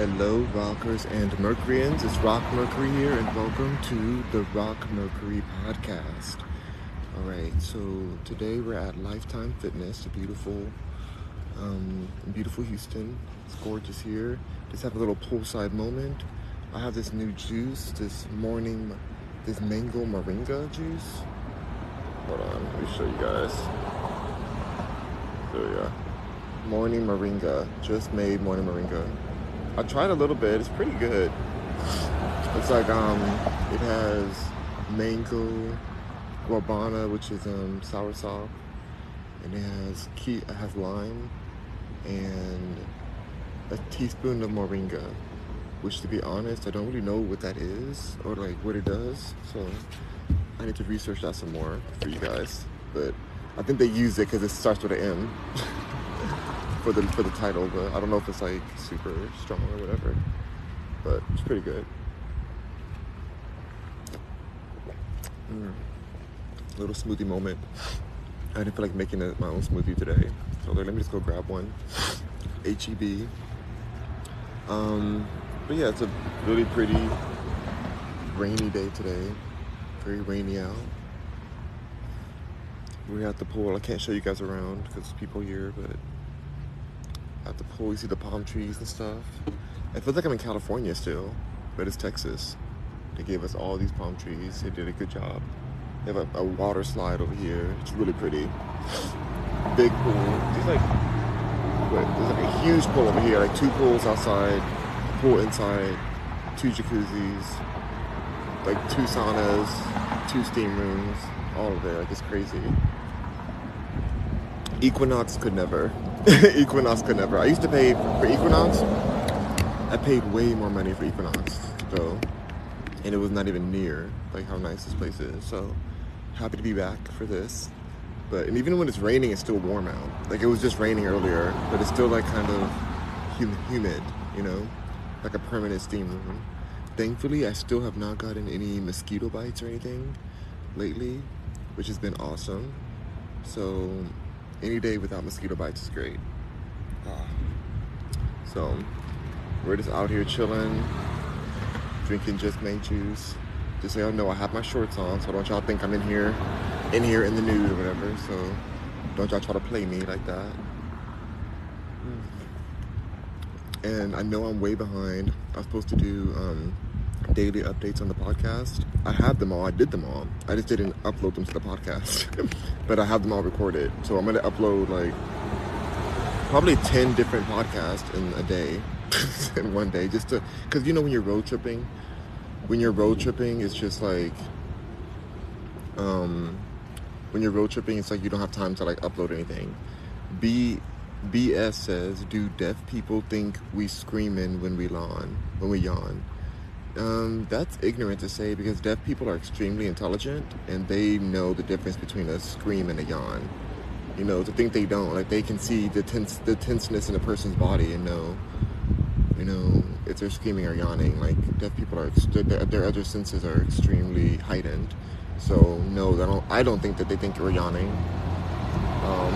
Hello, rockers and Mercuryans. It's Rock Mercury here, and welcome to the Rock Mercury podcast. All right, so today we're at Lifetime Fitness, a beautiful, um, beautiful Houston. It's gorgeous here. Just have a little poolside moment. I have this new juice, this morning, this mango moringa juice. Hold on, let me show you guys. There we go. Morning moringa, just made morning moringa. I tried a little bit. It's pretty good. It's like um, it has mango, guanabana, which is um sour sop, and it has key, it has lime, and a teaspoon of moringa. Which, to be honest, I don't really know what that is or like what it does. So I need to research that some more for you guys. But I think they use it because it starts with an M. for the for the title, but I don't know if it's like super strong or whatever. But it's pretty good. Mm. Little smoothie moment. I didn't feel like making my own smoothie today, so like, let me just go grab one. HEB. Um, but yeah, it's a really pretty rainy day today. Very rainy out. We're at the pool. I can't show you guys around because people here, but at the pool. You see the palm trees and stuff. It feels like I'm in California still, but it's Texas. They gave us all these palm trees. They did a good job. They have a, a water slide over here. It's really pretty. Big pool. There's like, there's like a huge pool over here. Like two pools outside, pool inside, two jacuzzis, like two saunas, two steam rooms, all of it. Like it's crazy. Equinox could never. Equinox could never. I used to pay for Equinox. I paid way more money for Equinox though, and it was not even near like how nice this place is. So happy to be back for this. But and even when it's raining, it's still warm out. Like it was just raining earlier, but it's still like kind of humid, you know, like a permanent steam room. Thankfully, I still have not gotten any mosquito bites or anything lately, which has been awesome. So any day without mosquito bites is great. Uh, so we're just out here chilling, drinking just made juice. Just so y'all know, I have my shorts on, so don't y'all think I'm in here, in here in the nude or whatever. So don't y'all try to play me like that. And I know I'm way behind. I was supposed to do um, daily updates on the podcast. I have them all. I did them all. I just didn't upload them to the podcast. but I have them all recorded. So I'm going to upload like probably 10 different podcasts in a day, in one day, just to, because you know, when you're road tripping, when you're road tripping, it's just like, um, when you're road tripping, it's like you don't have time to like upload anything. B BS says, do deaf people think we screaming when we yawn? When we yawn? Um, that's ignorant to say because deaf people are extremely intelligent and they know the difference between a scream and a yawn. You know, to think they don't, like they can see the tense, the tenseness in a person's body and know, you know, if they're screaming or yawning. Like deaf people are, their, their other senses are extremely heightened. So no, I don't. I don't think that they think you're yawning. Um,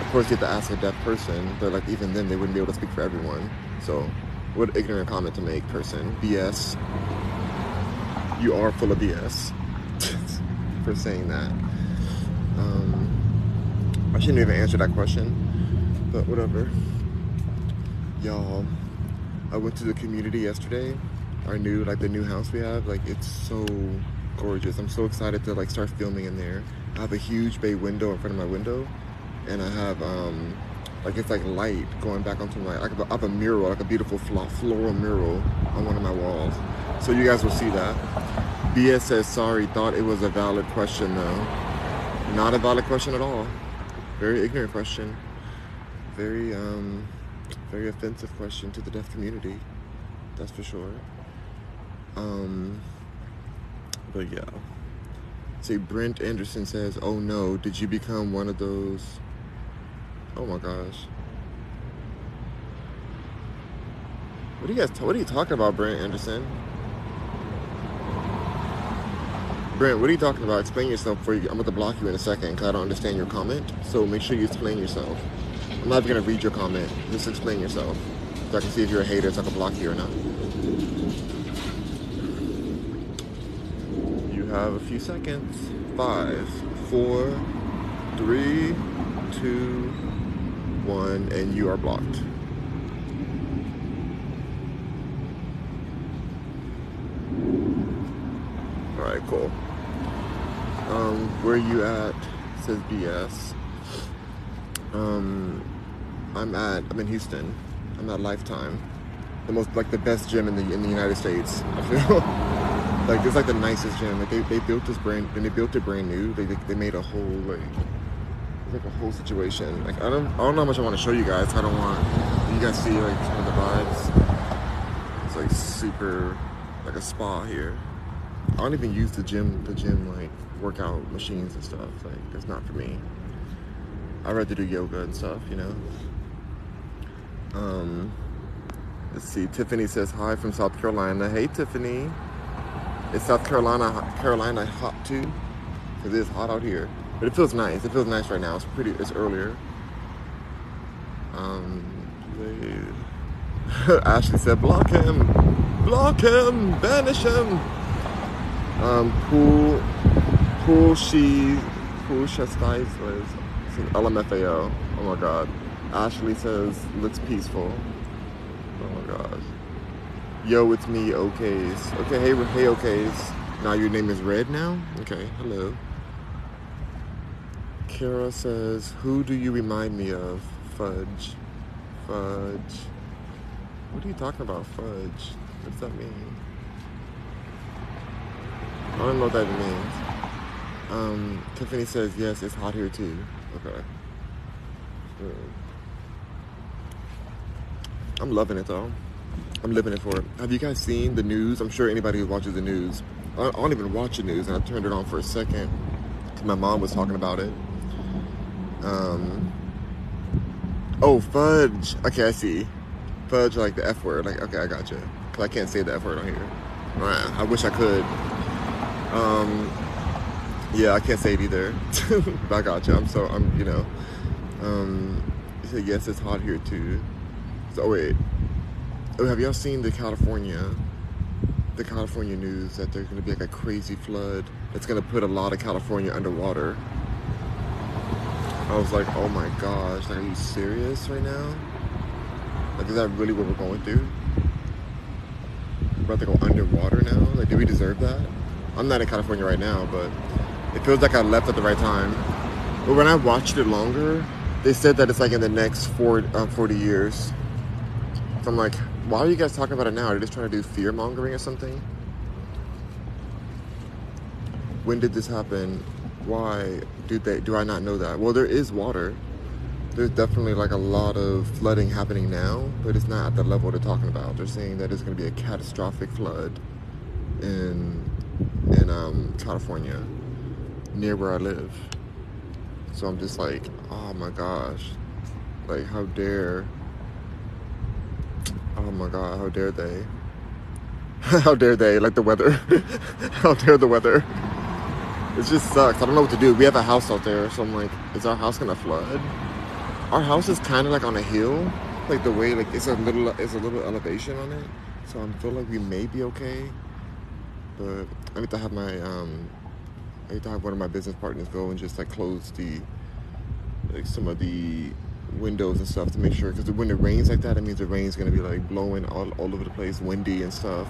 of course, you have to ask a deaf person, but like even then, they wouldn't be able to speak for everyone. So what ignorant comment to make, person. BS. You are full of BS for saying that. Um, I shouldn't even answer that question, but whatever. Y'all, I went to the community yesterday. Our new, like the new house we have, like it's so gorgeous. I'm so excited to like start filming in there. I have a huge bay window in front of my window, and I have um, like it's like light going back onto my I have a mural like a beautiful floral mural on one of my walls. So you guys will see that. BS says sorry thought it was a valid question though. Not a valid question at all. Very ignorant question. Very um very offensive question to the deaf community. That's for sure. Um but yeah. See Brent Anderson says oh no. Did you become one of those Oh my gosh. What are you guys? What are you talking about, Brent Anderson? Brent, what are you talking about? Explain yourself before you. I'm about to block you in a second because I don't understand your comment. So make sure you explain yourself. I'm not even to read your comment. Just explain yourself. So I can see if you're a hater, so I can block you or not. You have a few seconds. Five, four, three, two, one, and you are blocked. Alright, cool. Um, where you at? Says BS. Um, I'm at. I'm in Houston. I'm at Lifetime, the most like the best gym in the in the United States. I feel like it's like the nicest gym. Like they, they built this brand and they built it brand new. They, they, they made a whole like like a whole situation. Like I don't I don't know how much I want to show you guys. I don't want you guys see like some of the vibes. It's like super like a spa here. I don't even use the gym the gym like workout machines and stuff. Like that's not for me. I rather do yoga and stuff, you know. Um, let's see. Tiffany says hi from South Carolina. Hey, Tiffany. Is South Carolina Carolina hot too? Cause it's hot out here, but it feels nice. It feels nice right now. It's pretty. It's earlier. Um, they, Ashley said, "Block him, block him, banish him." Um, pool, pool, she, pool, chastised was LMFAO. Oh my god. Ashley says, looks peaceful. Oh my gosh. Yo, it's me, OKs. Okay, hey, hey, OKs. Now your name is Red now? Okay, hello. Kara says, who do you remind me of? Fudge. Fudge. What are you talking about, fudge? What does that mean? I don't know what that means. Um, Tiffany says, yes, it's hot here too. Okay. Good. I'm loving it though. I'm living it for it. Have you guys seen the news? I'm sure anybody who watches the news. I don't even watch the news, and I turned it on for a second because my mom was talking about it. Um. Oh, fudge. Okay, I see. Fudge, like the F word. Like, okay, I got you. Cause I can't say the F word on here. I wish I could. Um. Yeah, I can't say it either. but I got you. I'm so I'm you know. Um. Said yes, it's hot here too. So wait, oh, have y'all seen the California, the California news that there's gonna be like a crazy flood that's gonna put a lot of California underwater? I was like, oh my gosh, like, are you serious right now? Like, is that really what we're going through? We're about to go underwater now? Like, do we deserve that? I'm not in California right now, but it feels like I left at the right time. But when I watched it longer, they said that it's like in the next four, uh, 40 years. So I'm like, why are you guys talking about it now? Are you just trying to do fear mongering or something? When did this happen? Why do they? Do I not know that? Well, there is water. There's definitely like a lot of flooding happening now, but it's not at the level they're talking about. They're saying that it's going to be a catastrophic flood in in um, California, near where I live. So I'm just like, oh my gosh, like how dare Oh my god, how dare they? how dare they? Like the weather. how dare the weather? It just sucks. I don't know what to do. We have a house out there, so I'm like, is our house gonna flood? Our house is kind of like on a hill, like the way like it's a little it's a little elevation on it, so I feel like we may be okay. But I need to have my um, I need to have one of my business partners go and just like close the like some of the windows and stuff to make sure because when it rains like that it means the rain's gonna be like blowing all, all over the place windy and stuff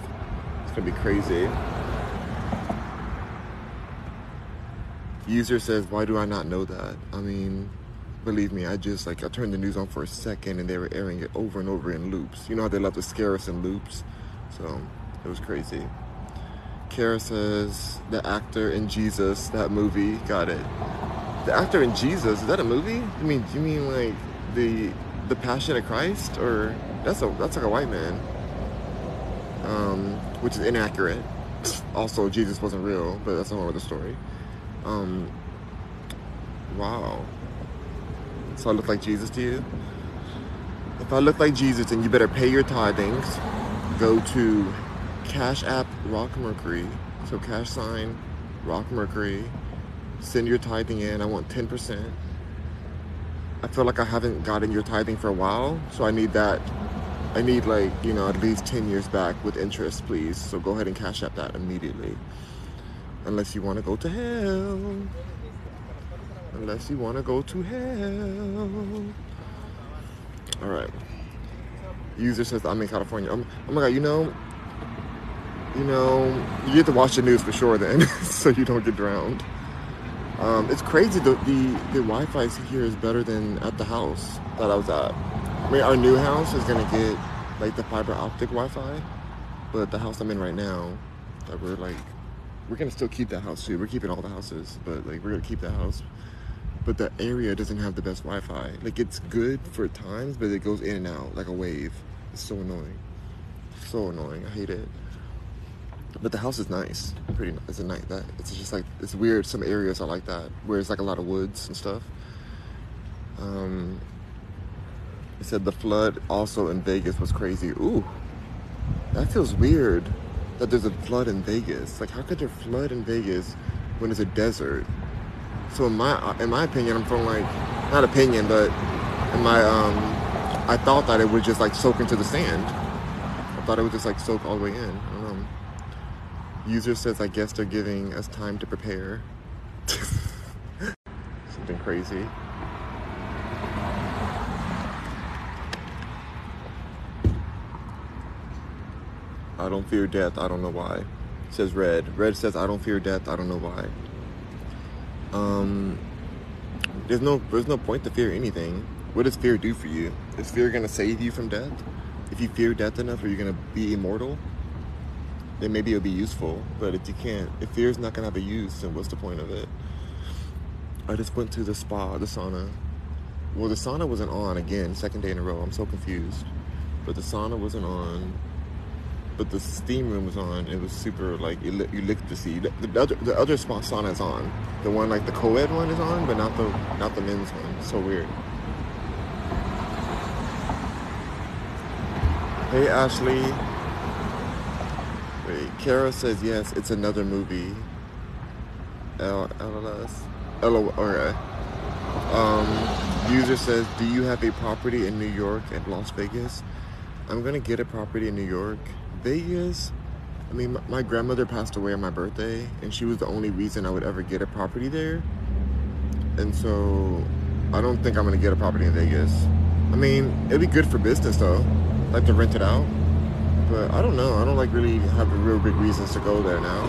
it's gonna be crazy user says why do i not know that? I mean believe me i just like i turned the news on for a second and they were airing it over and over in loops. You know how they love to scare us in loops? So it was crazy. Kara says the actor in jesus that movie got it. The actor in jesus is that a movie? I mean you mean like the the Passion of Christ, or that's a that's like a white man, um, which is inaccurate. Also, Jesus wasn't real, but that's a whole other story. Um, wow. So I look like Jesus to you? If I look like Jesus, then you better pay your tithings. Go to Cash App Rock Mercury. So cash sign Rock Mercury. Send your tithing in. I want 10%. I feel like I haven't gotten your tithing for a while, so I need that I need like, you know, at least 10 years back with interest, please. So go ahead and cash out that immediately. Unless you want to go to hell. Unless you want to go to hell. All right. User says, I'm in California. Oh, oh my God, you know, you know, you get to watch the news for sure then, so you don't get drowned. Um, it's crazy. The, the the Wi-Fi here is better than at the house that I was at. I mean, our new house is gonna get like the fiber optic Wi-Fi, but the house I'm in right now, that we're like, we're gonna still keep that house too. We're keeping all the houses, but like we're gonna keep that house. But the area doesn't have the best Wi-Fi. Like it's good for times, but it goes in and out like a wave. It's so annoying. So annoying. I hate it but the house is nice. Pretty. It's a nice. That it's just like it's weird. Some areas are like that where it's like a lot of woods and stuff. Um, it said the flood also in Vegas was crazy. Ooh, that feels weird. That there's a flood in Vegas. Like, how could there flood in Vegas when it's a desert? So in my in my opinion, I'm from like not opinion, but in my um, I thought that it would just like soak into the sand. I thought it would just like soak all the way in. User says, I guess they're giving us time to prepare. Something crazy. I don't fear death, I don't know why. Says Red. Red says, I don't fear death, I don't know why. Um, there's no, there's no point to fear anything. What does fear do for you? Is fear gonna save you from death? If you fear death enough, are you gonna be immortal? then maybe it'll be useful. But if you can't, if fear's not gonna have a use, then what's the point of it? I just went to the spa, the sauna. Well, the sauna wasn't on again, second day in a row. I'm so confused. But the sauna wasn't on. But the steam room was on. It was super like you, you licked the sea. The, the, other the other spa sauna is on. The one like the co-ed one is on, but not the not the men's one. It's so weird. Hey Ashley, Wait, Kara says yes, it's another movie. L okay. Um user says, Do you have a property in New York and Las Vegas? I'm gonna get a property in New York. Vegas, I mean my, grandmother passed away on my birthday and she was the only reason I would ever get a property there. And so I don't think I'm gonna get a property in Vegas. I mean, it'd be good for business though. Like to rent it out. But I don't know. I don't like really have real big reasons to go there now.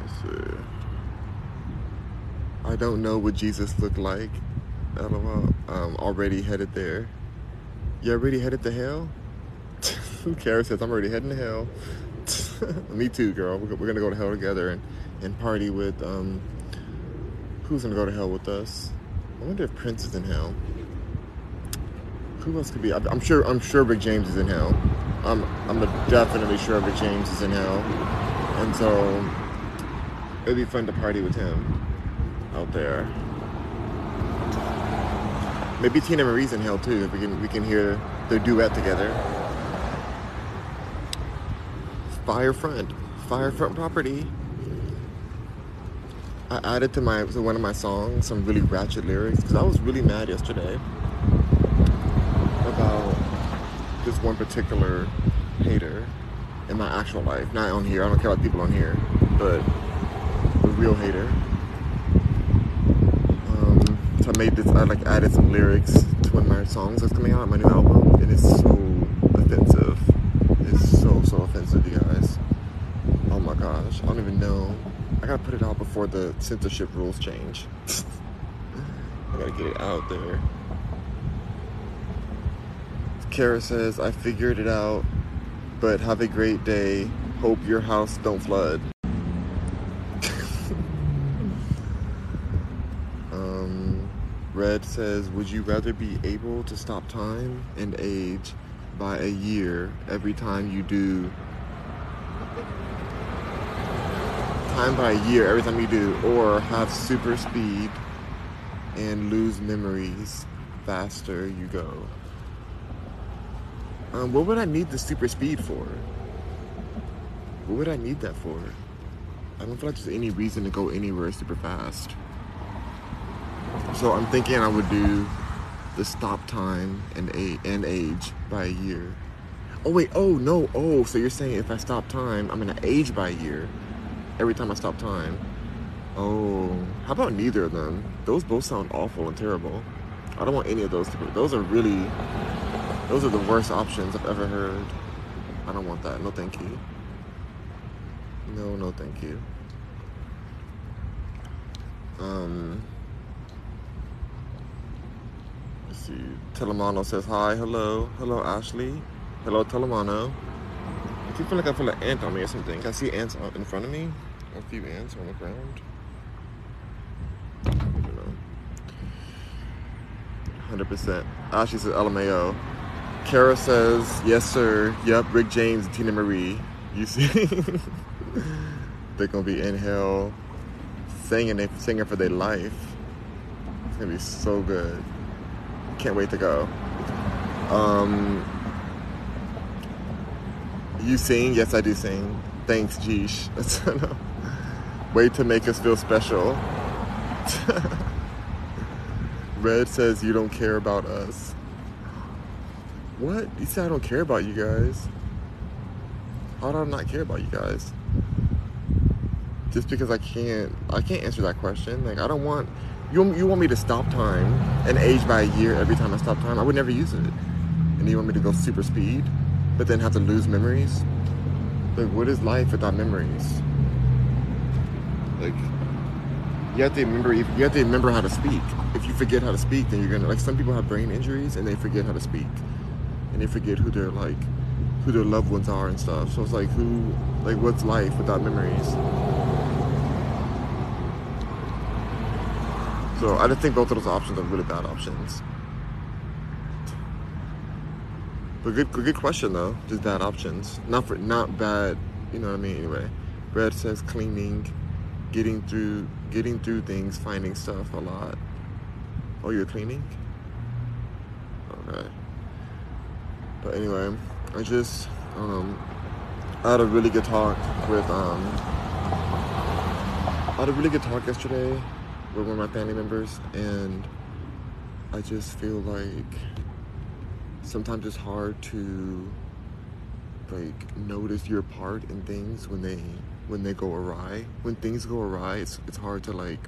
Let's see. I don't know what Jesus looked like. LOL. Um, already headed there. You already headed to hell? Kara says, I'm already heading to hell. Me too, girl. We're, we're, gonna go to hell together and, and party with, um, who's gonna go to hell with us? I wonder if Prince is in hell who else could be? I'm sure. I'm sure Rick James is in hell. I'm. I'm definitely sure Rick James is in hell, and so it'd be fun to party with him out there. Maybe Teena Marie's in hell too. If we can, we can hear their duet together. Firefront, Firefront property. I added to my to one of my songs some really ratchet lyrics because I was really mad yesterday about this one particular hater in my actual life. Not on here. I don't care about people on here, but the real hater. I made this. I like added some lyrics to one of my songs that's coming out, my new album, and it's so offensive. It's so so offensive, you guys. Oh my gosh, I don't even know. I gotta put it out before the censorship rules change. I gotta get it out there. Kara says, I figured it out, but have a great day. Hope your house don't flood. um, Red says, Would you rather be able to stop time and age by a year every time you do time by a year every time you do, or have super speed and lose memories faster you go? Um, what would I need the super speed for? What would I need that for? I don't feel like there's any reason to go anywhere super fast. So I'm thinking I would do the stop time and a and age by a year. Oh wait, oh no, oh, so you're saying if I stop time, I'm gonna age by a year every time I stop time. Oh, how about neither of them? Those both sound awful and terrible. I don't want any of those to be. Those are really, those are the worst options I've ever heard. I don't want that. No, thank you. No, no, thank you. Um, let's see. Telemano says hi. Hello. Hello, Ashley. Hello, Telemano. I keep feeling like I feel an ant on me or something. I see ants in front of me. A few ants on the ground. I don't know. 100%. Ashley says LMAO. Kara says, yes, sir. Yep, Rick James and Teena Marie. You see? They're going to be in hell singing, singing for their life. It's going to be so good. Can't wait to go. Um, you sing? Yes, I do sing. Thanks, Jeesh. Way to make us feel special. Red says you don't care about us. What? You say I don't care about you guys? How do I not care about you guys? Just because I can't, I can't answer that question. Like I don't want you. You want me to stop time and age by a year every time I stop time? I would never use it. And you want me to go super speed, but then have to lose memories? Like what is life without memories? Like you have to remember you have to remember how to speak. If you forget how to speak, then you're gonna like some people have brain injuries and they forget how to speak and they forget who their like who their loved ones are and stuff. So it's like who like what's life without memories? So I just think both of those options are really bad options. But good good question though. Just bad options. Not for not bad, you know what I mean? Anyway. Red says cleaning, getting through getting through things, finding stuff a lot. Oh you're cleaning? Okay. But anyway, I just um, I had a really good talk with um, I had a really good talk yesterday with one of my family members, and I just feel like sometimes it's hard to like notice your part in things when they when they go awry. When things go awry, it's it's hard to like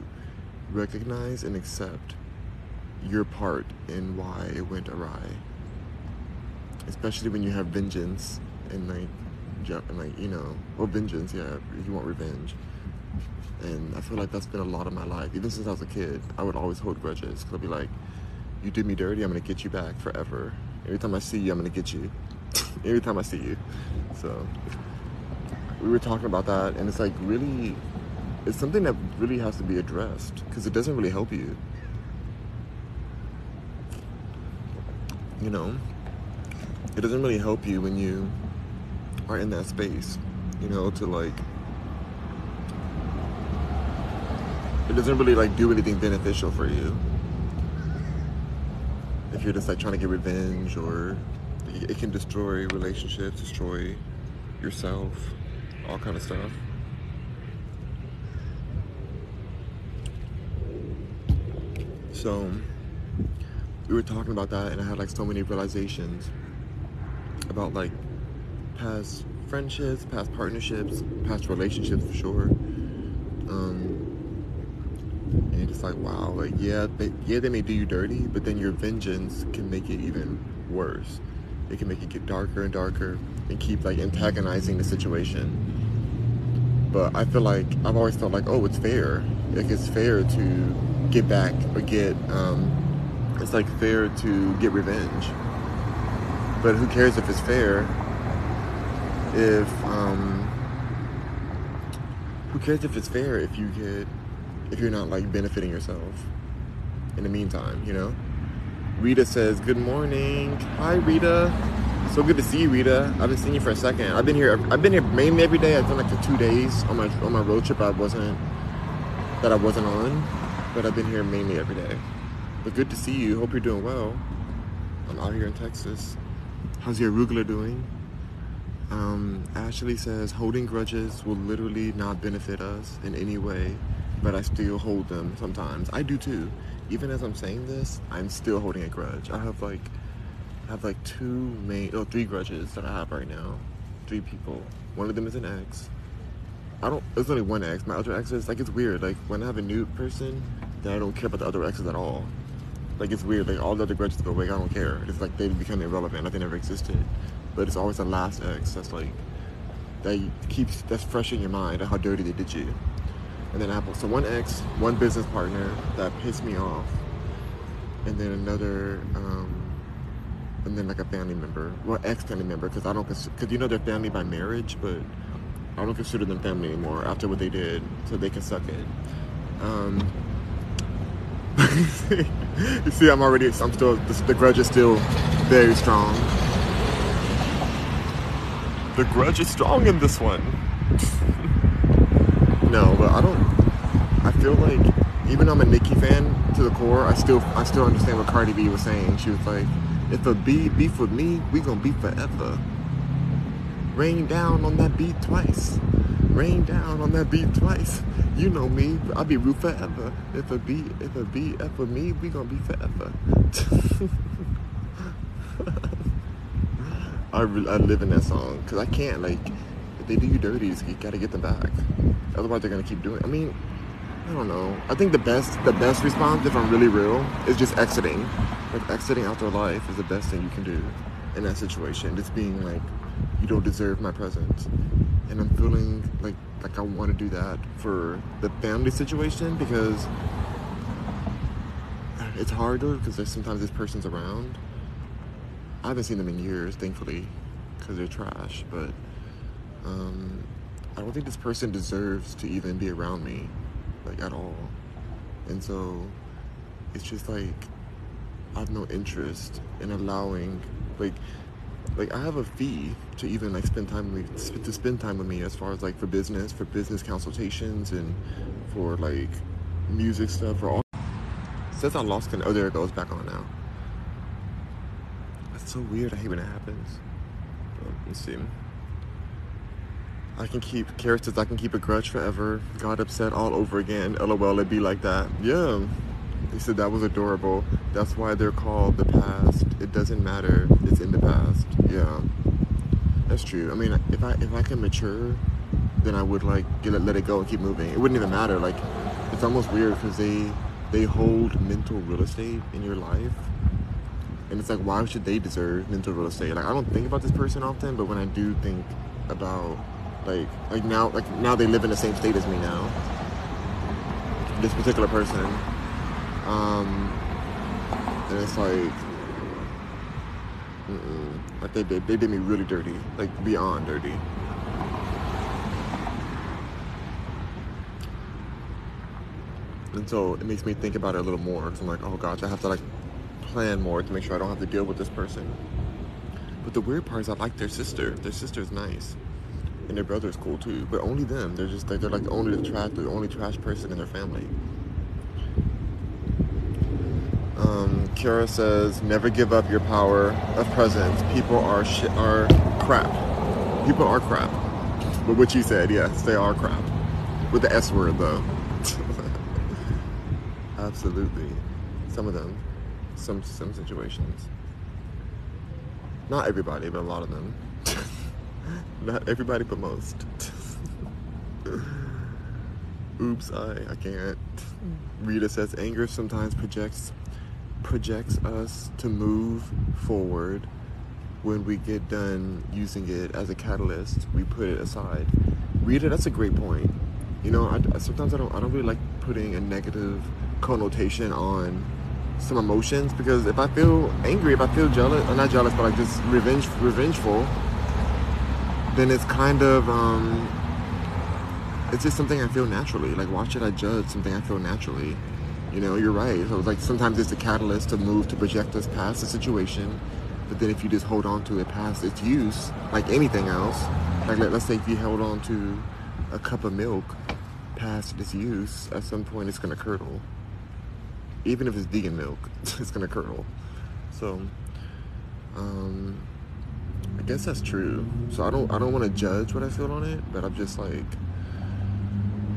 recognize and accept your part in why it went awry especially when you have vengeance and like and like you know or vengeance yeah you want revenge and i feel like that's been a lot of my life. Even since i was a kid i would always hold grudges. Because i'd be like you did me dirty i'm gonna get you back forever. Every time i see you i'm gonna get you. Every time i see you. So we were talking about that and it's like really it's something that really has to be addressed because it doesn't really help you. You know? It doesn't really help you when you are in that space, you know, to like it doesn't really like do anything beneficial for you. If you're just like trying to get revenge or it can destroy relationships, destroy yourself, all kind of stuff. So we were talking about that and I had like so many realizations about like past friendships, past partnerships, past relationships for sure. Um, it's like, wow, like yeah, they, yeah, they may do you dirty, but then your vengeance can make it even worse. It can make it get darker and darker and keep like antagonizing the situation. But I feel like I've always felt like, oh, it's fair. Like it's fair to get back or get. Um, it's like fair to get revenge but who cares if it's fair? If um, who cares if it's fair if you get if you're not like benefiting yourself in the meantime, you know? Rita says, Good morning. Hi Rita. So good to see you, Rita. I've been seeing you for a second. I've been here I've been here mainly every day. I've done like the two days on my on my road trip I wasn't that I wasn't on. But I've been here mainly every day. But good to see you. Hope you're doing well. I'm out here in Texas. How's your arugula doing? Um, Ashley says holding grudges will literally not benefit us in any way. But I still hold them sometimes. I do too. Even as I'm saying this, I'm still holding a grudge. I have like, I have like two main, oh, three grudges that I have right now. Three people. One of them is an ex. I don't. There's only one ex. My other exes, like it's weird. Like when I have a new person, then I don't care about the other exes at all. Like it's weird. Like all the other grudges go away. I don't care. It's like they become irrelevant. Like they never existed. But it's always the last ex that's like that keeps that's fresh in your mind of how dirty they did you. And then Apple. So one ex, one business partner that pissed me off, and then another, um, and then like a family member, well, ex family member, because I don't because you know they're family by marriage, but I don't consider them family anymore after what they did, so they can suck it. Um, you see, I'm already, I'm still, the, the grudge is still very strong. The grudge is strong in this one. no, but I don't. I feel like even I'm a Nicki fan to the core, I still I still understand what Cardi B was saying. She was like, "If a B beef with me, we gonna be forever." Rain down on that beat twice. Rain down on that beat twice. You know me, I'll be root forever. If a beat, if a beat F with me, we gonna be forever. I, I live in that song because I can't like if they do you dirty, you gotta get them back. Otherwise, they're gonna keep doing. It. I mean, I don't know. I think the best the best response, if I'm really real, is just exiting. Like exiting out their life is the best thing you can do in that situation. Just being like, you don't deserve my presence, and I'm feeling like like I want to do that for the family situation because it's harder because there's sometimes this person's around I haven't seen them in years, thankfully, because they're trash. But um, I don't think this person deserves to even be around me, like at all. And so it's just like I have no interest in allowing, like, like I have a fee to even like spend time with me, to spend time with me as far as like for business, for business consultations, and for like music stuff. For all says I lost. Oh, there it goes back on now That's so weird. I hate when it happens. Let me see. I can keep characters. I can keep a grudge forever. Got upset all over again. LOL. It'd be like that. Yeah. He said that was adorable. That's why they're called the past. It doesn't matter. It's in the past. Yeah. That's true. I mean, if I if I can mature, then I would like get it, let it go and keep moving. It wouldn't even matter. Like, it's almost weird because they they hold mental real estate in your life and it's like why should they deserve mental real estate like i don't think about this person often but when i do think about like like now like now they live in the same state as me now this particular person um and it's like like they did they did me really dirty like beyond dirty and so it makes me think about it a little more because i'm like oh gosh i have to like plan more to make sure I don't have to deal with this person. But the weird part is I like their sister. Their sister's nice. And their brother is cool too. But only them. They're just like they're like the only the trash the only trash person in their family. Um, Kara says, never give up your power of presence. People are shit are crap. People are crap. But what you said, yes, they are crap. With the S word though. Absolutely. Some of them some some situations. Not everybody, but a lot of them. Not everybody, but most. Oops, I I can't. Mm. Rita says anger sometimes projects projects us to move forward. When we get done using it as a catalyst, we put it aside. Rita, that's a great point. You know, I, sometimes I don't I don't really like putting a negative connotation on some emotions because if I feel angry, if I feel jealous, or not jealous, but like just revenge, revengeful, then it's kind of, um, it's just something I feel naturally. Like, why should I judge something I feel naturally? You know, you're right. So like sometimes it's a catalyst to move to project us past the situation. But then if you just hold on to it past its use, like anything else, like let, let's say if you held on to a cup of milk past its use, at some point it's gonna curdle even if it's vegan milk, it's gonna curdle. So, um, I guess that's true. So I don't, I don't want to judge what I feel on it, but I'm just like,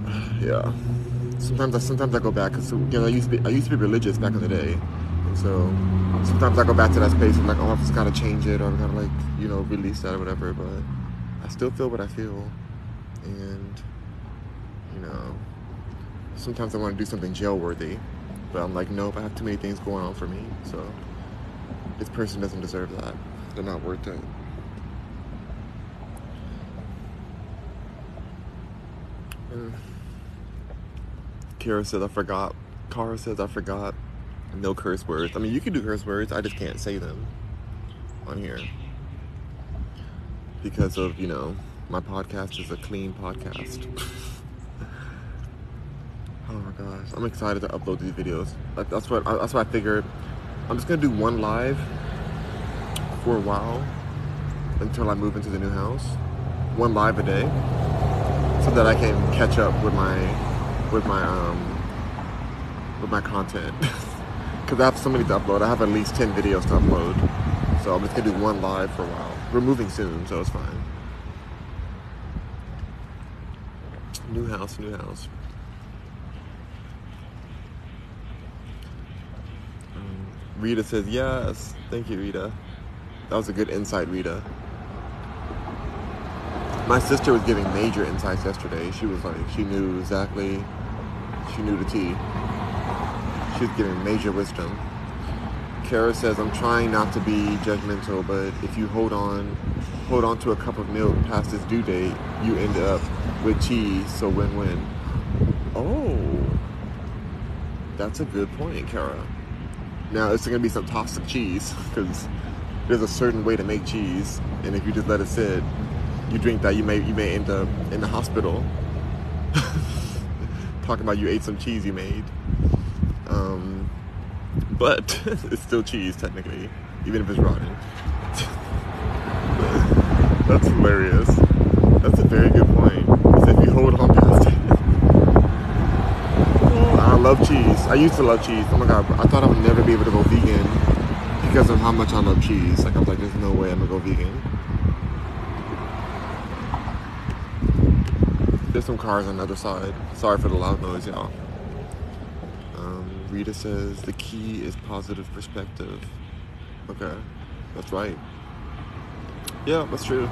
yeah, sometimes I sometimes I go back because you know I used to be I used to be religious back in the day, and so sometimes I go back to that space and like oh I've just gotta change it or I've gotta like you know release that or whatever. But I still feel what I feel, and you know sometimes I want to do something jail worthy, but I'm like nope I have too many things going on for me, so this person doesn't deserve that. They're not worth it. Mm. Kara says I forgot. Kara says I forgot. No curse words. I mean, you can do curse words. I just can't say them on here because of you know my podcast is a clean podcast. oh my gosh, I'm excited to upload these videos. That's what that's what I figured. I'm just gonna do one live for a while until I move into the new house. One live a day so that I can catch up with my with my um with my content because I have so many to upload. I have at least ten videos to upload, so I'm just gonna do one live for a while. We're moving soon, so it's fine. New house, new house. Um, Rita says yes. Thank you, Rita. That was a good insight, Rita my sister was giving major insights yesterday. She was like, she knew exactly, she knew the tea. She was giving major wisdom. Kara says, I'm trying not to be judgmental, but if you hold on, hold on to a cup of milk past its due date, you end up with cheese, so win-win. Oh, that's a good point, Kara. Now, it's gonna be some toxic cheese, because there's a certain way to make cheese, and if you just let it sit, you drink that, you may you may end up in the hospital. Talking about you ate some cheese you made. Um, but it's still cheese technically, even if it's rotten. That's hilarious. That's a very good point. If you hold on past it. I love cheese. I used to love cheese. Oh my god, I thought I would never be able to go vegan because of how much I love cheese. Like I was like, there's no way I'm gonna go vegan. Some cars on the other side. Sorry for the loud noise, y'all. Um, Rita says the key is positive perspective. Okay, that's right. Yeah, that's true.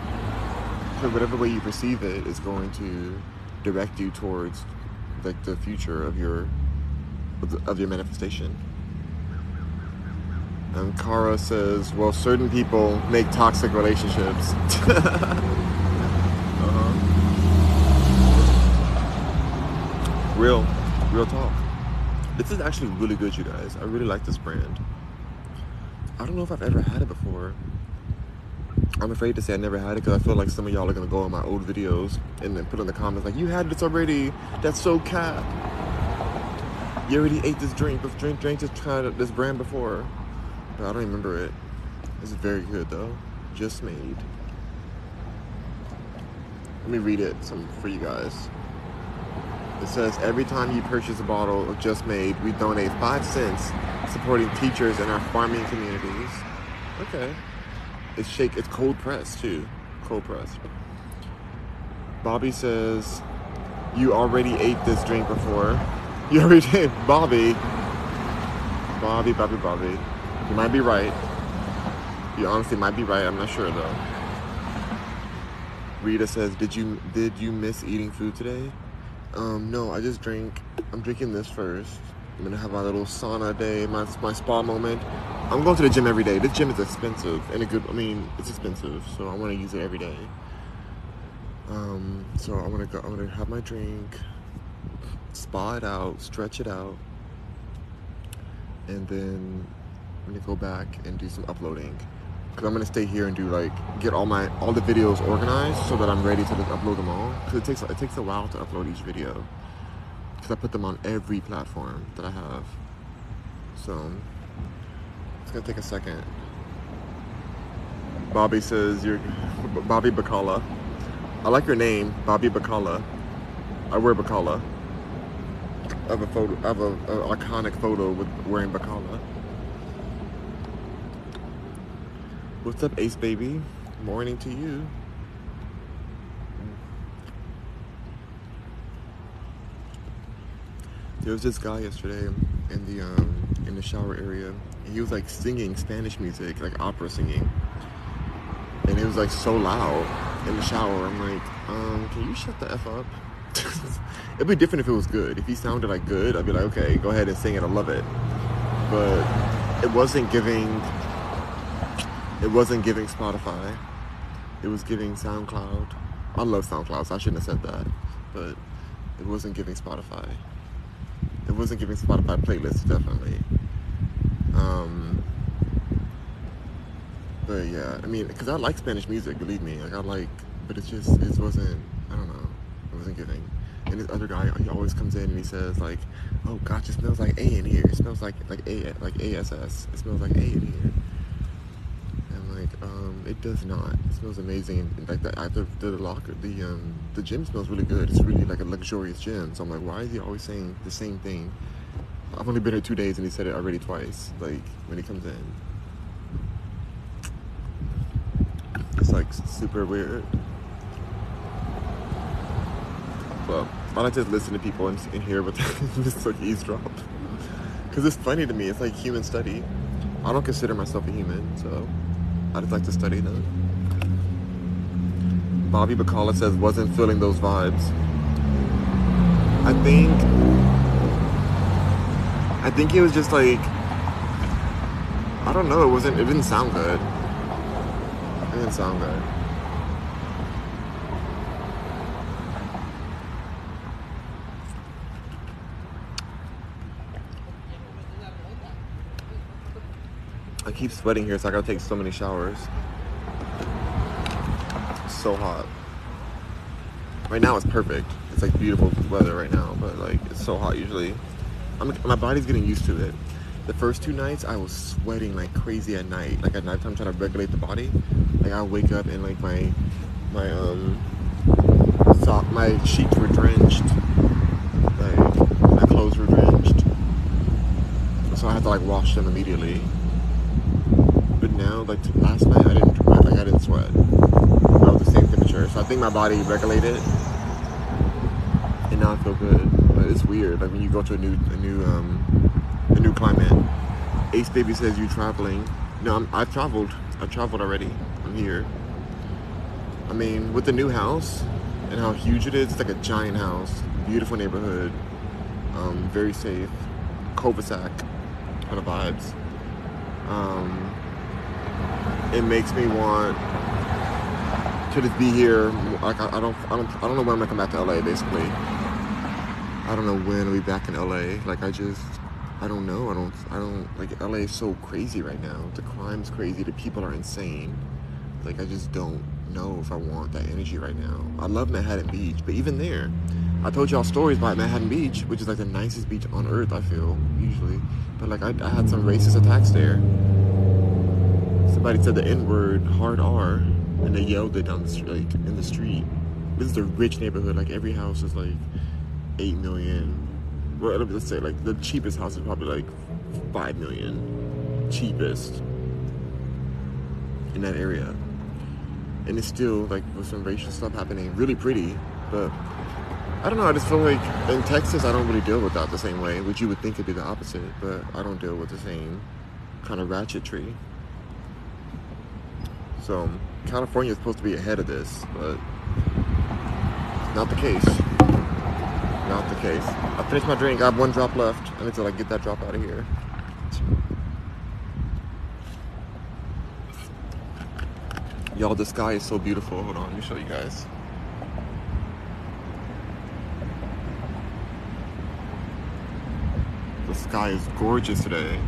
So whatever way you perceive it is going to direct you towards like the future of your of, your manifestation. And Kara says, well, certain people make toxic relationships. Real, real talk. This is actually really good, you guys. I really like this brand. I don't know if I've ever had it before. I'm afraid to say I never had it because I feel like some of y'all are gonna go on my old videos and then put in the comments like, "You had this already. That's so cap. You already ate this drink, but drink, drink this kind of this brand before." But I don't remember it. It's very good though. Just made. Let me read it some for you guys. It says every time you purchase a bottle of Just Made, we donate five cents supporting teachers in our farming communities. Okay. It's shake. It's cold pressed too. Cold pressed. Bobby says, "You already ate this drink before. You already did, Bobby. Bobby, Bobby, Bobby. You might be right. You honestly might be right. I'm not sure though." Rita says, "Did you did you miss eating food today?" Um, no, I just drink. I'm drinking this first. I'm gonna have my little sauna day, my my spa moment. I'm going to the gym every day. This gym is expensive and a good. I mean, it's expensive, so I want to use it every day. Um, so I'm gonna go. I'm gonna have my drink, spa it out, stretch it out, and then I'm gonna go back and do some uploading because I'm gonna stay here and do like get all my all the videos organized so that I'm ready to just upload them all. Because it takes it takes a while to upload each video because I put them on every platform that I have. So it's gonna take a second. Bobby says you're Bobby Bacala. I like your name, Bobby Bacala. I wear Bacala. I have a photo. I have a, a iconic photo with wearing Bacala. What's up, Ace Baby? Morning to you. There was this guy yesterday in the um, in the shower area. He was like singing Spanish music, like opera singing, and it was like so loud in the shower. I'm like, um, can you shut the f up? It'd be different if it was good. If he sounded like good, I'd be like, okay, go ahead and sing it. I love it. But it wasn't giving. It wasn't giving Spotify. It was giving SoundCloud. I love SoundCloud, so I shouldn't have said that. But it wasn't giving Spotify. It wasn't giving Spotify playlists, definitely. Um, but yeah, I mean, because I like Spanish music, believe me. Like I like, but it's just it wasn't. I don't know. It wasn't giving. And this other guy, he always comes in and he says like, "Oh gosh, it smells like A in here. It smells like like A like ASS. It smells like A in here." It does not. It smells amazing. In fact, the the, the locker, the um, the gym smells really good. It's really like a luxurious gym. So I'm like, why is he always saying the same thing? I've only been here two days and he said it already twice. Like when he comes in. It's like super weird. Well, I like to listen to people and, and hear what just like eavesdrop. Because it's funny to me. It's like human study. I don't consider myself a human, so I just like to study them. Bobby Bacala says wasn't feeling those vibes. I think I think it was just like I don't know, it wasn't it didn't sound good. It didn't sound good. I keep sweating here, so I gotta take so many showers. It's so hot. Right now it's perfect. It's like beautiful weather right now, but like it's so hot usually. I'm, my body's getting used to it. The first two nights I was sweating like crazy at night. Like at night I'm trying to regulate the body. Like I wake up and like my my um sock my sheets were drenched. Like my clothes were drenched. So I had to like wash them immediately. Now, like last night, I didn't like I didn't sweat. I was the same temperature, so I think my body regulated, and now I feel good. But it's weird, like when you go to a new a new um a new climate. Ace Baby says you traveling. No, I'm, I've traveled. I've traveled already. I'm here. I mean, with the new house and how huge it is, it's like a giant house. Beautiful neighborhood. Um, very safe. Cul-de-sac kind of vibes. Um, it makes me want to just be here. Like I, I, don't, I don't, I don't know when I'm gonna come back to LA. Basically, I don't know when I'll be back in LA. Like I just, I don't know. I don't, I don't like LA is so crazy right now. The crime's crazy. The people are insane. Like I just don't know if I want that energy right now. I love Manhattan Beach, but even there, I told y'all stories about Manhattan Beach, which is like the nicest beach on earth. I feel usually, but like I, I had some racist attacks there. Somebody said the N word, hard R, and they yelled it down the street, like in the street. This is a rich neighborhood. Like every house is like eight million. Well, let's say like the cheapest house is probably like five million, cheapest in that area. And it's still like with some racial stuff happening, really pretty, but I don't know. I just feel like in Texas, I don't really deal with that the same way, which you would think would be the opposite, but I don't deal with the same kind of ratchetry. So California is supposed to be ahead of this, but not the case. Not the case. I finished my drink. I have one drop left. I need to like get that drop out of here. Y'all, the sky is so beautiful. Hold on, let me show you guys. The sky is gorgeous today.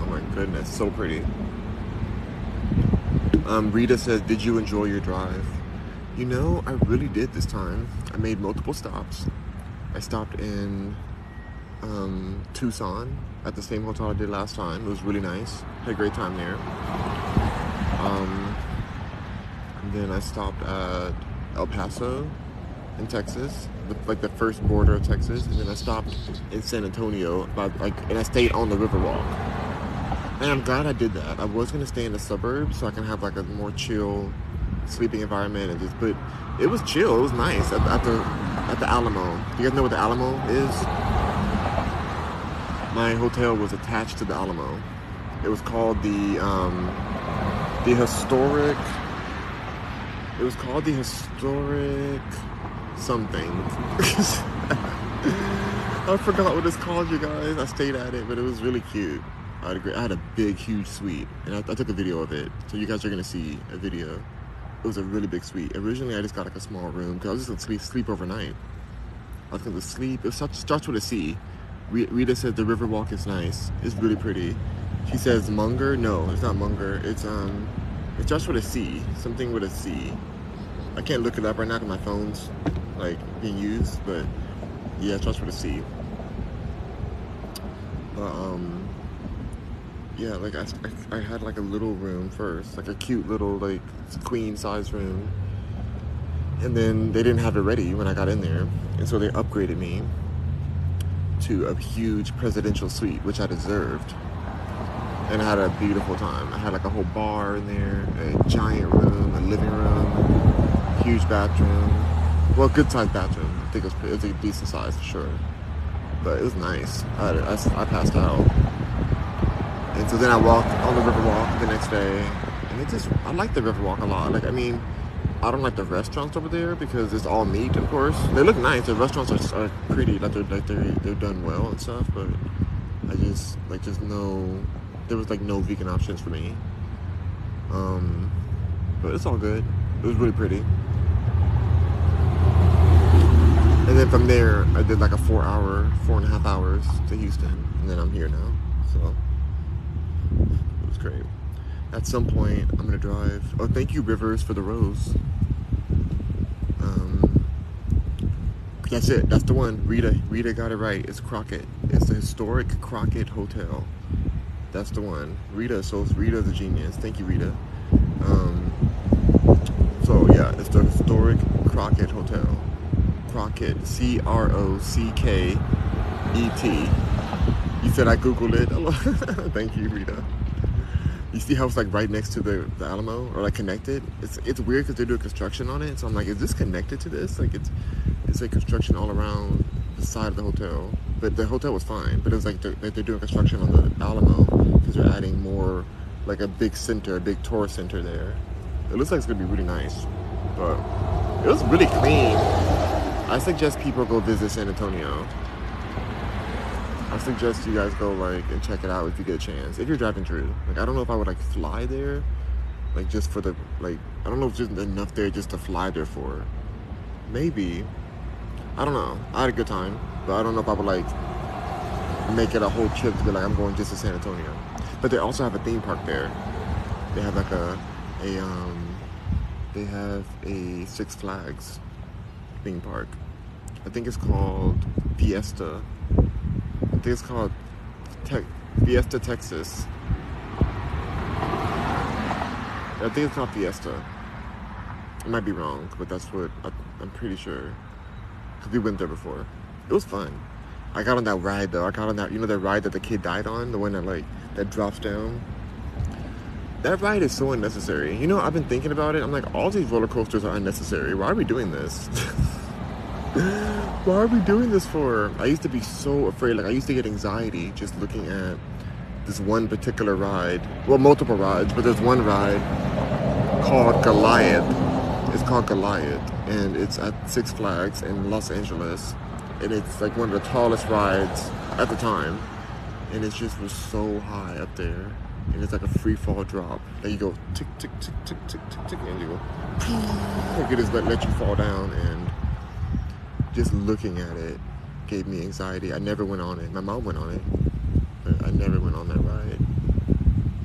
Oh my goodness, so pretty. Um, Rita says, Did you enjoy your drive? You know, I really did this time. I made multiple stops. I stopped in um, Tucson at the same hotel I did last time. It was really nice. Had a great time there. Um, then I stopped at El Paso in Texas, like the first border of Texas, and then I stopped in San Antonio, but like, and I stayed on the Riverwalk. And I'm glad I did that. I was gonna stay in the suburbs so I can have like a more chill sleeping environment and just, but it was chill. It was nice at, at the at the Alamo. Do you guys know what the Alamo is? my hotel was attached to the Alamo. It was called the um, the historic. It was called the historic something. I forgot what it's called, you guys. I stayed at it, but it was really cute. I had a, great, I had a big, huge suite, and I, I took a video of it. So you guys are gonna see a video. It was a really big suite. Originally, I just got like a small room because I was just gonna sleep, sleep overnight. I was gonna sleep. It starts, starts with a C. Rita said the Riverwalk is nice. It's really pretty. She says Menger. No, it's not Menger. It's um, it starts with a C. Something with a C. I can't look it up right now because my phone's like being used, but yeah, it starts with a C. But um, yeah, like I, I, I had like a little room first, like a cute little like queen size room, and then they didn't have it ready when I got in there, and so they upgraded me to a huge presidential suite, which I deserved. And I had a beautiful time. I had like a whole bar in there, a giant room, a living room, huge bathroom. Well, good sized bathroom. I think it was, it was a decent size for sure but it was nice. I, I, I passed out. So then I walked on the Riverwalk the next day, and it just, I like the Riverwalk a lot. Like, I mean, I don't like the restaurants over there because it's all meat, of course. They look nice. The restaurants are, are pretty, like they're like they're they're done well and stuff. But I just like just no, there was like no vegan options for me. Um, but it's all good. It was really pretty. And then from there, I did like a four hour, four and a half hours to Houston. And then I'm here now. So great. At some point, I'm gonna drive. Oh, thank you, Rivers, for the rose. Um, that's it. That's the one. Rita, Rita got it right. It's Crockett. It's the historic Crockett Hotel. That's the one. Rita, so Rita's a genius. Thank you, Rita. Um, so yeah, it's the historic Crockett Hotel. Crockett, C R O C K E T. You said I googled it. Thank you, Rita. You see how it's like right next to the, the Alamo or like connected? It's it's weird because they're doing construction on it. So I'm like, is this connected to this? Like it's it's like construction all around the side of the hotel. But the hotel was fine. But it was like they're, they're doing construction on the Alamo because they're adding more like a big center, a big tourist center there. It looks like it's gonna be really nice. But it was really clean. I suggest people go visit San Antonio. I suggest you guys go like and check it out if you get a chance. If you're driving through. Like I don't know if I would like fly there. Like just for the like I don't know if there's enough there just to fly there for. Maybe. I don't know. I had a good time. But I don't know if I would like make it a whole trip to be like I'm going just to San Antonio. But they also have a theme park there. They have like a a um they have a Six Flags theme park. I think it's called Fiesta. Think it's called Te- Fiesta Texas. I think it's called Fiesta. I might be wrong, but that's what I, am pretty sure. Because we went there before. It was fun. I got on that ride though. I got on that, you know, that ride that the kid died on, the one that like that drops down. That ride is so unnecessary. You know, I've been thinking about it. I'm like, all these roller coasters are unnecessary. Why are we doing this? Why are we doing this for? I used to be so afraid. Like, I used to get anxiety just looking at this one particular ride. Well, multiple rides, but there's one ride called Goliath. It's called Goliath, and it's at Six Flags in Los Angeles. And it's like one of the tallest rides at the time. And it just was so high up there. And it's like a free fall drop. Then you go tick, tick, tick, tick, tick, tick, tick, and you go, like it just let, let you fall down. And just looking at it gave me anxiety. I never went on it. My mom went on it, but I never went on that ride.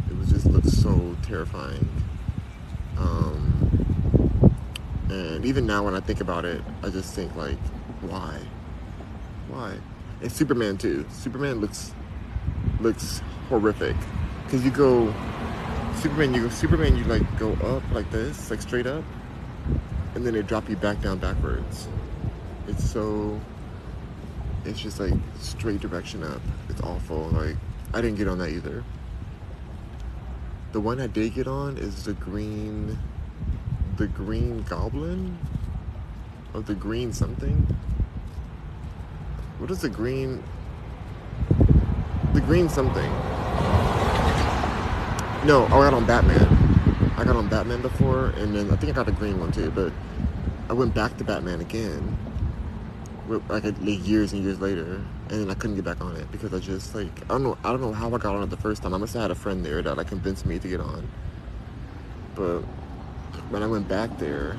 It was just looked so terrifying. Um, and even now, when I think about it, I just think like, why? Why? And Superman too. Superman looks looks horrific because you go Superman. You go Superman. You like go up like this, like straight up, and then they drop you back down backwards it's so it's just like straight direction up. It's awful. Like I didn't get on that either. The one I did get on is the green the green goblin of the green something. What is the green the green something. No, oh, I got on Batman. I got on Batman before, and then I think I got the green one too. But I went back to Batman again, like, like years and years later, and I couldn't get back on it because I just like I don't know I don't know how I got on it the first time. I must have had a friend there that like convinced me to get on. But when I went back there,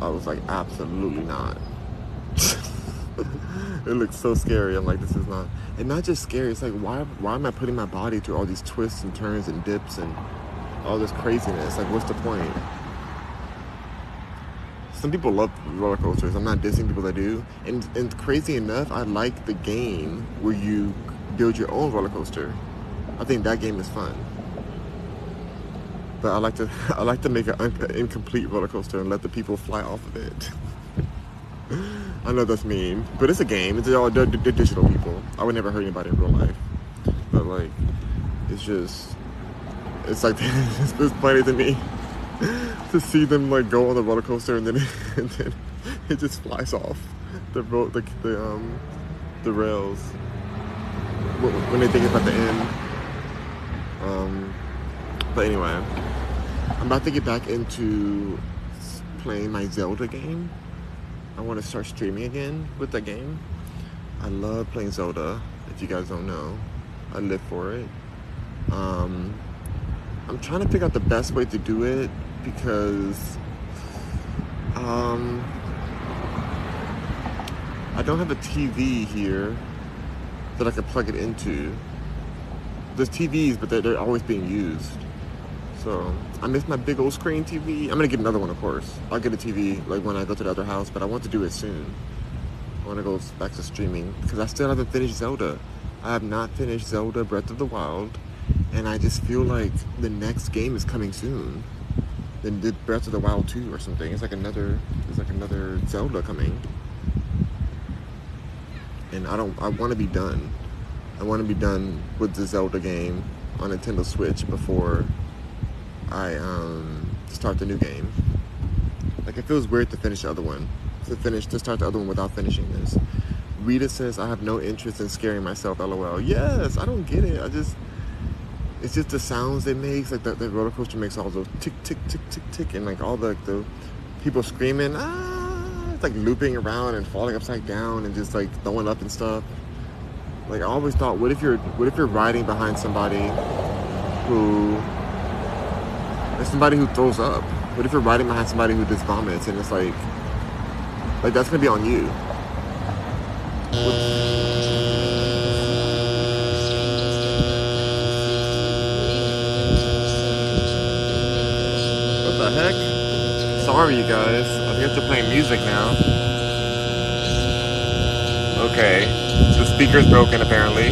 I was like, absolutely not. it looks so scary. I'm like, this is not, and not just scary. It's like, why, why am I putting my body through all these twists and turns and dips and all this craziness? Like, what's the point? Some people love roller coasters. I'm not dissing people that do. And, and crazy enough, I like the game where you build your own roller coaster. I think that game is fun. But I like to I like to make an incomplete roller coaster and let the people fly off of it. I know that's mean, but it's a game. It's all they're digital people. I would never hurt anybody in real life, but like, it's just, it's like it's, it's funny to me to see them like go on the roller coaster and then and then it just flies off the road, the, the um the rails when they think it's at the end. Um, but anyway, I'm about to get back into playing my Zelda game. I want to start streaming again with the game. I love playing Zelda. If you guys don't know, I live for it. Um, I'm trying to figure out the best way to do it because um, I don't have a TV here that I could plug it into. There's TVs, but they're, they're always being used. So I miss my big old screen TV. I'm gonna get another one, of course. I'll get a TV like when I go to the other house, but I want to do it soon. I want to go back to streaming because I still haven't finished Zelda. I have not finished Zelda Breath of the Wild, and I just feel like the next game is coming soon. Then did Breath of the Wild 2 or something. It's like another, it's like another Zelda coming, and I don't. I want to be done. I want to be done with the Zelda game on Nintendo Switch before I um, start the new game. Like it feels weird to finish the other one, to finish to start the other one without finishing this. Rita says I have no interest in scaring myself. LOL. Yes, I don't get it. I just it's just the sounds it makes. Like the, the roller coaster makes all those tick tick tick tick tick, and like all the the people screaming ah, it's like looping around and falling upside down and just like throwing up and stuff. Like I always thought, what if you're what if you're riding behind somebody who there's somebody who throws up. What if you're riding behind somebody who just vomits and it's like, like that's gonna be on you. What Sorry, you guys. I have to play music now. Okay. The speaker's broken, apparently.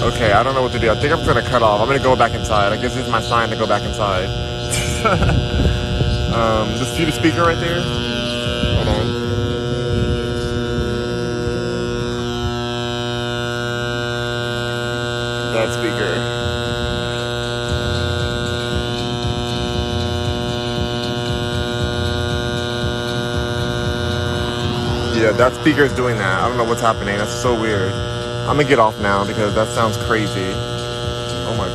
Okay, I don't know what to do. I think I'm gonna cut off. I'm gonna go back inside. I guess this is my sign to go back inside. um, just see the speaker right there? Yeah, that speaker is doing that. I don't know what's happening. That's so weird. I'm gonna get off now because that sounds crazy.